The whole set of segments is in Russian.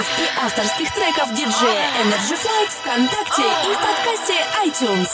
треков и авторских треков диджея Energy Flight ВКонтакте и в подкасте iTunes.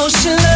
坐是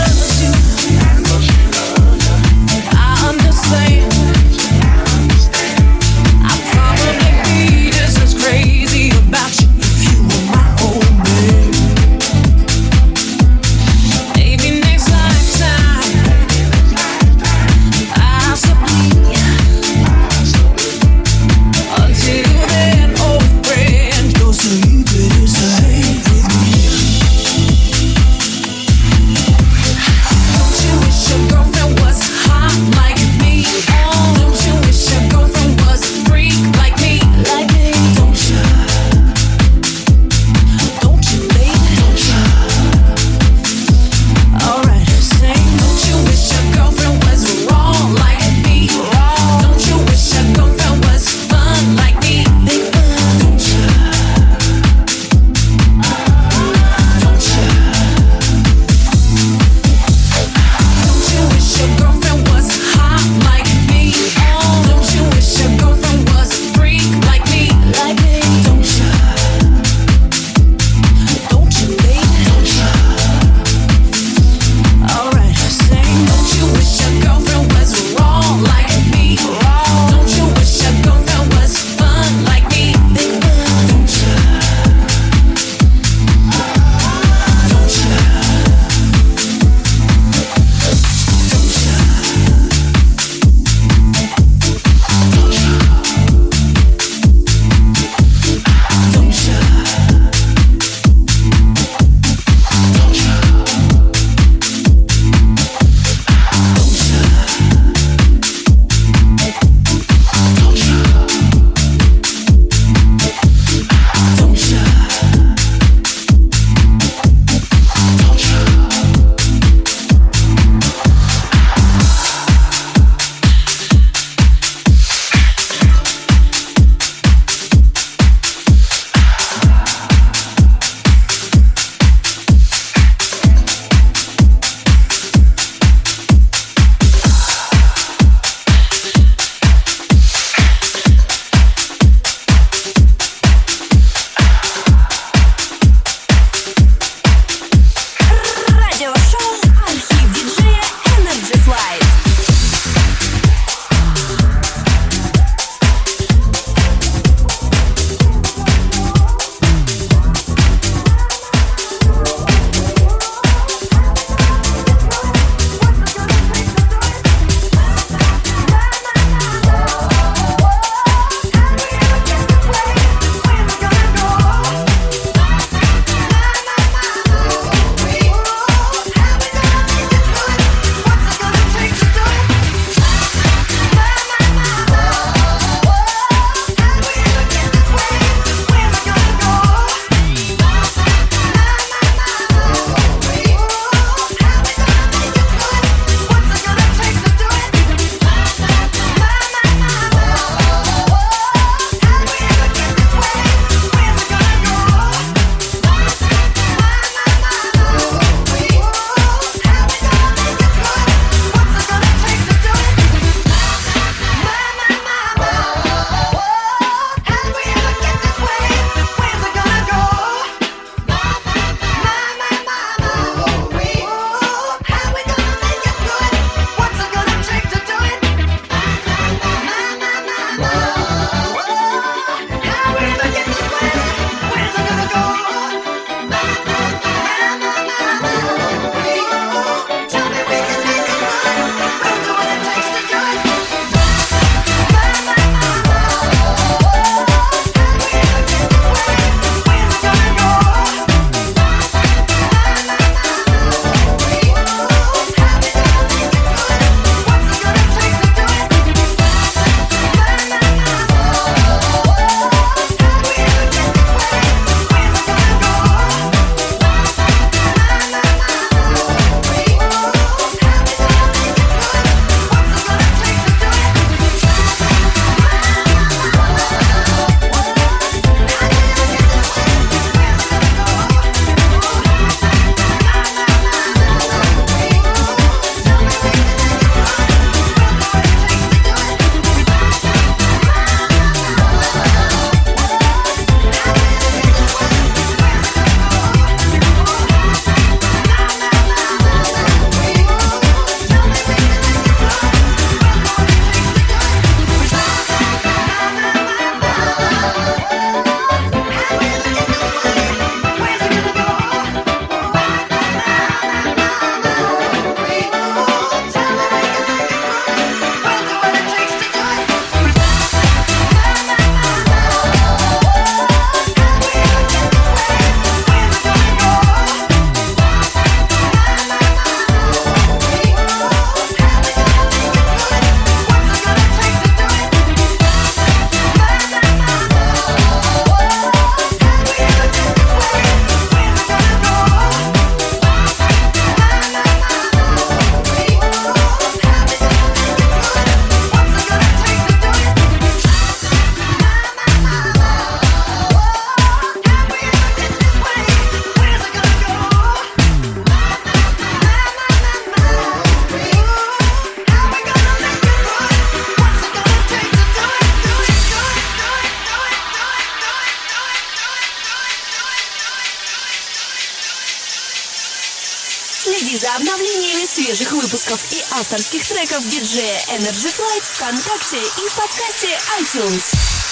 авторских треков диджея Energy Flight ВКонтакте и в подкасте iTunes.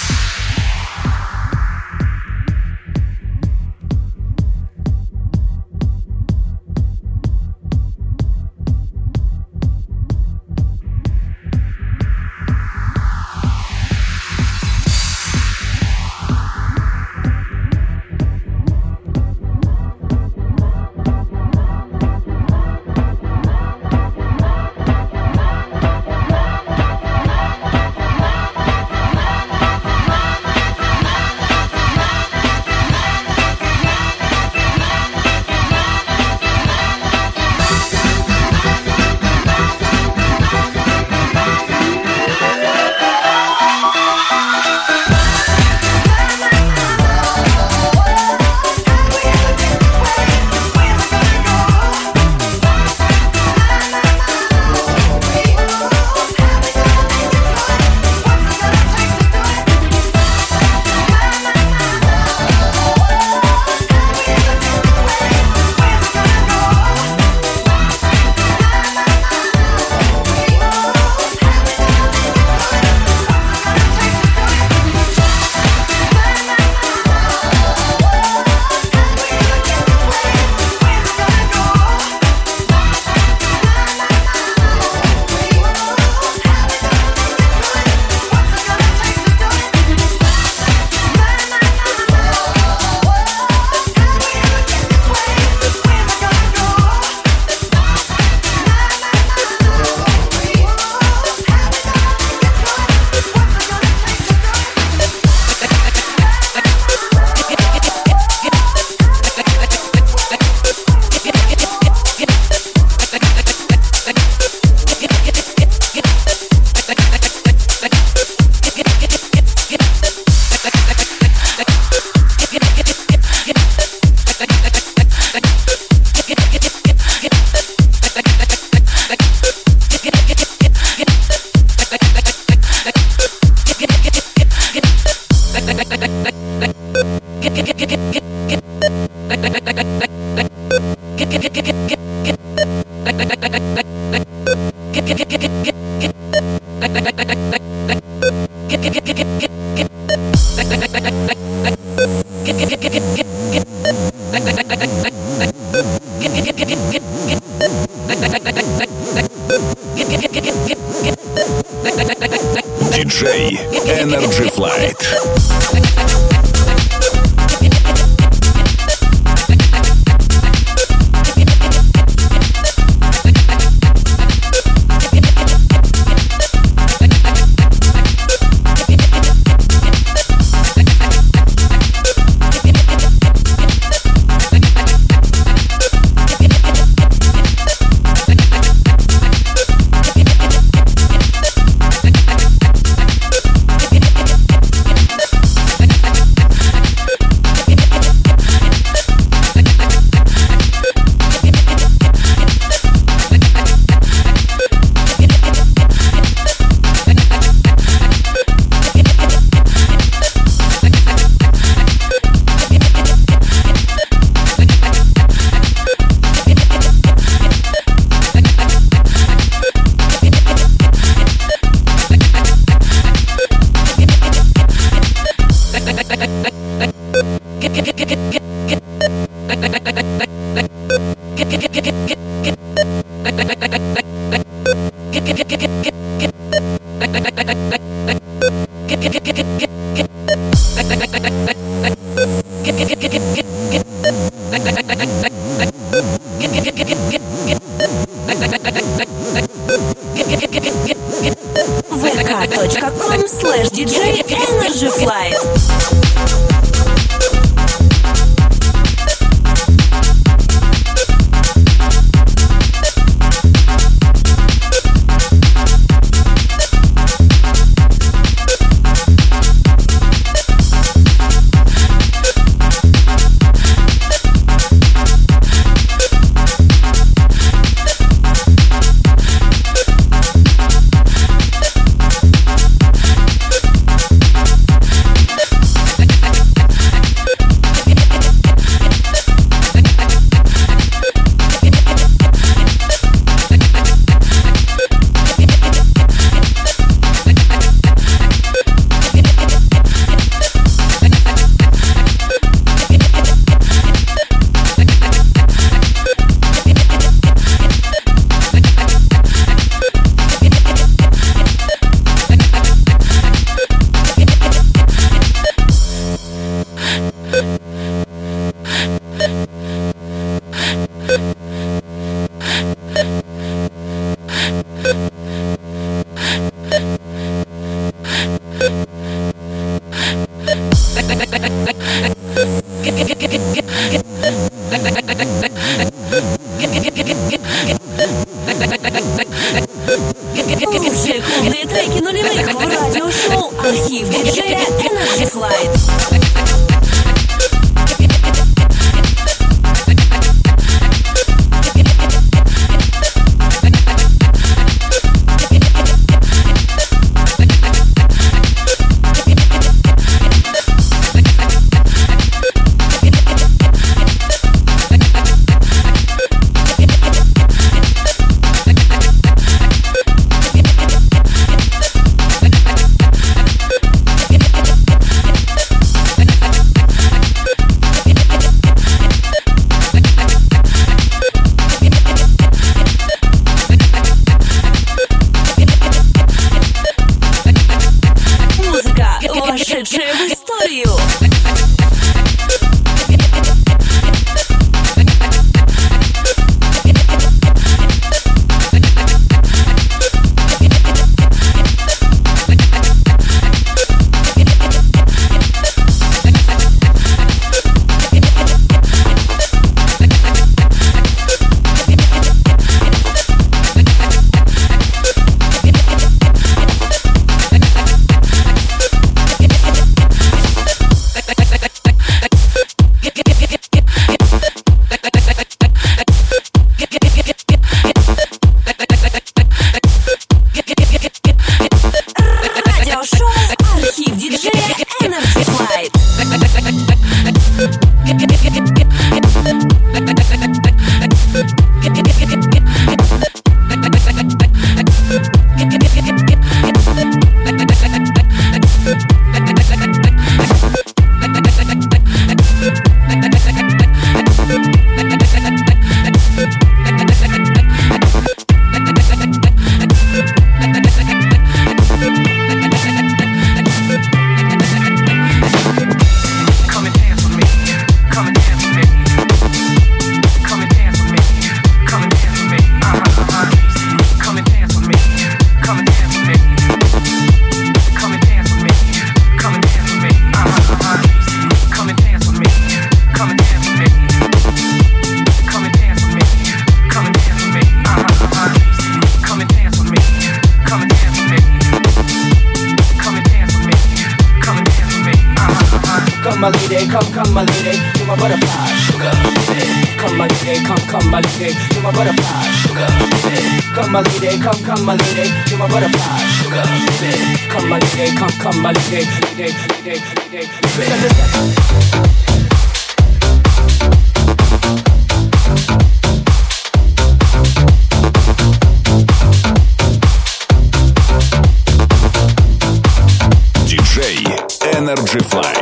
Energy Fly.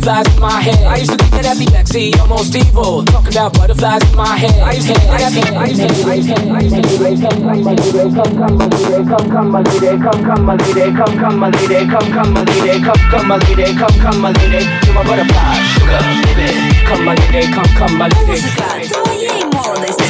butterflies in my head. I used to think that I'd be sexy, almost evil. Talking about butterflies in my head. I used to think that I'd be. I used to. I used to. I used to. Come, come, my lady, come, come, my lady, come, come, my lady, come, come, my lady, come, come, my lady, come, come, my lady, come, come, my lady, you're my butterfly, sugar, baby. Come, my lady, come, come, my lady. Музыка твоей молодости.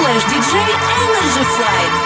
Slash DJ Energy Flight.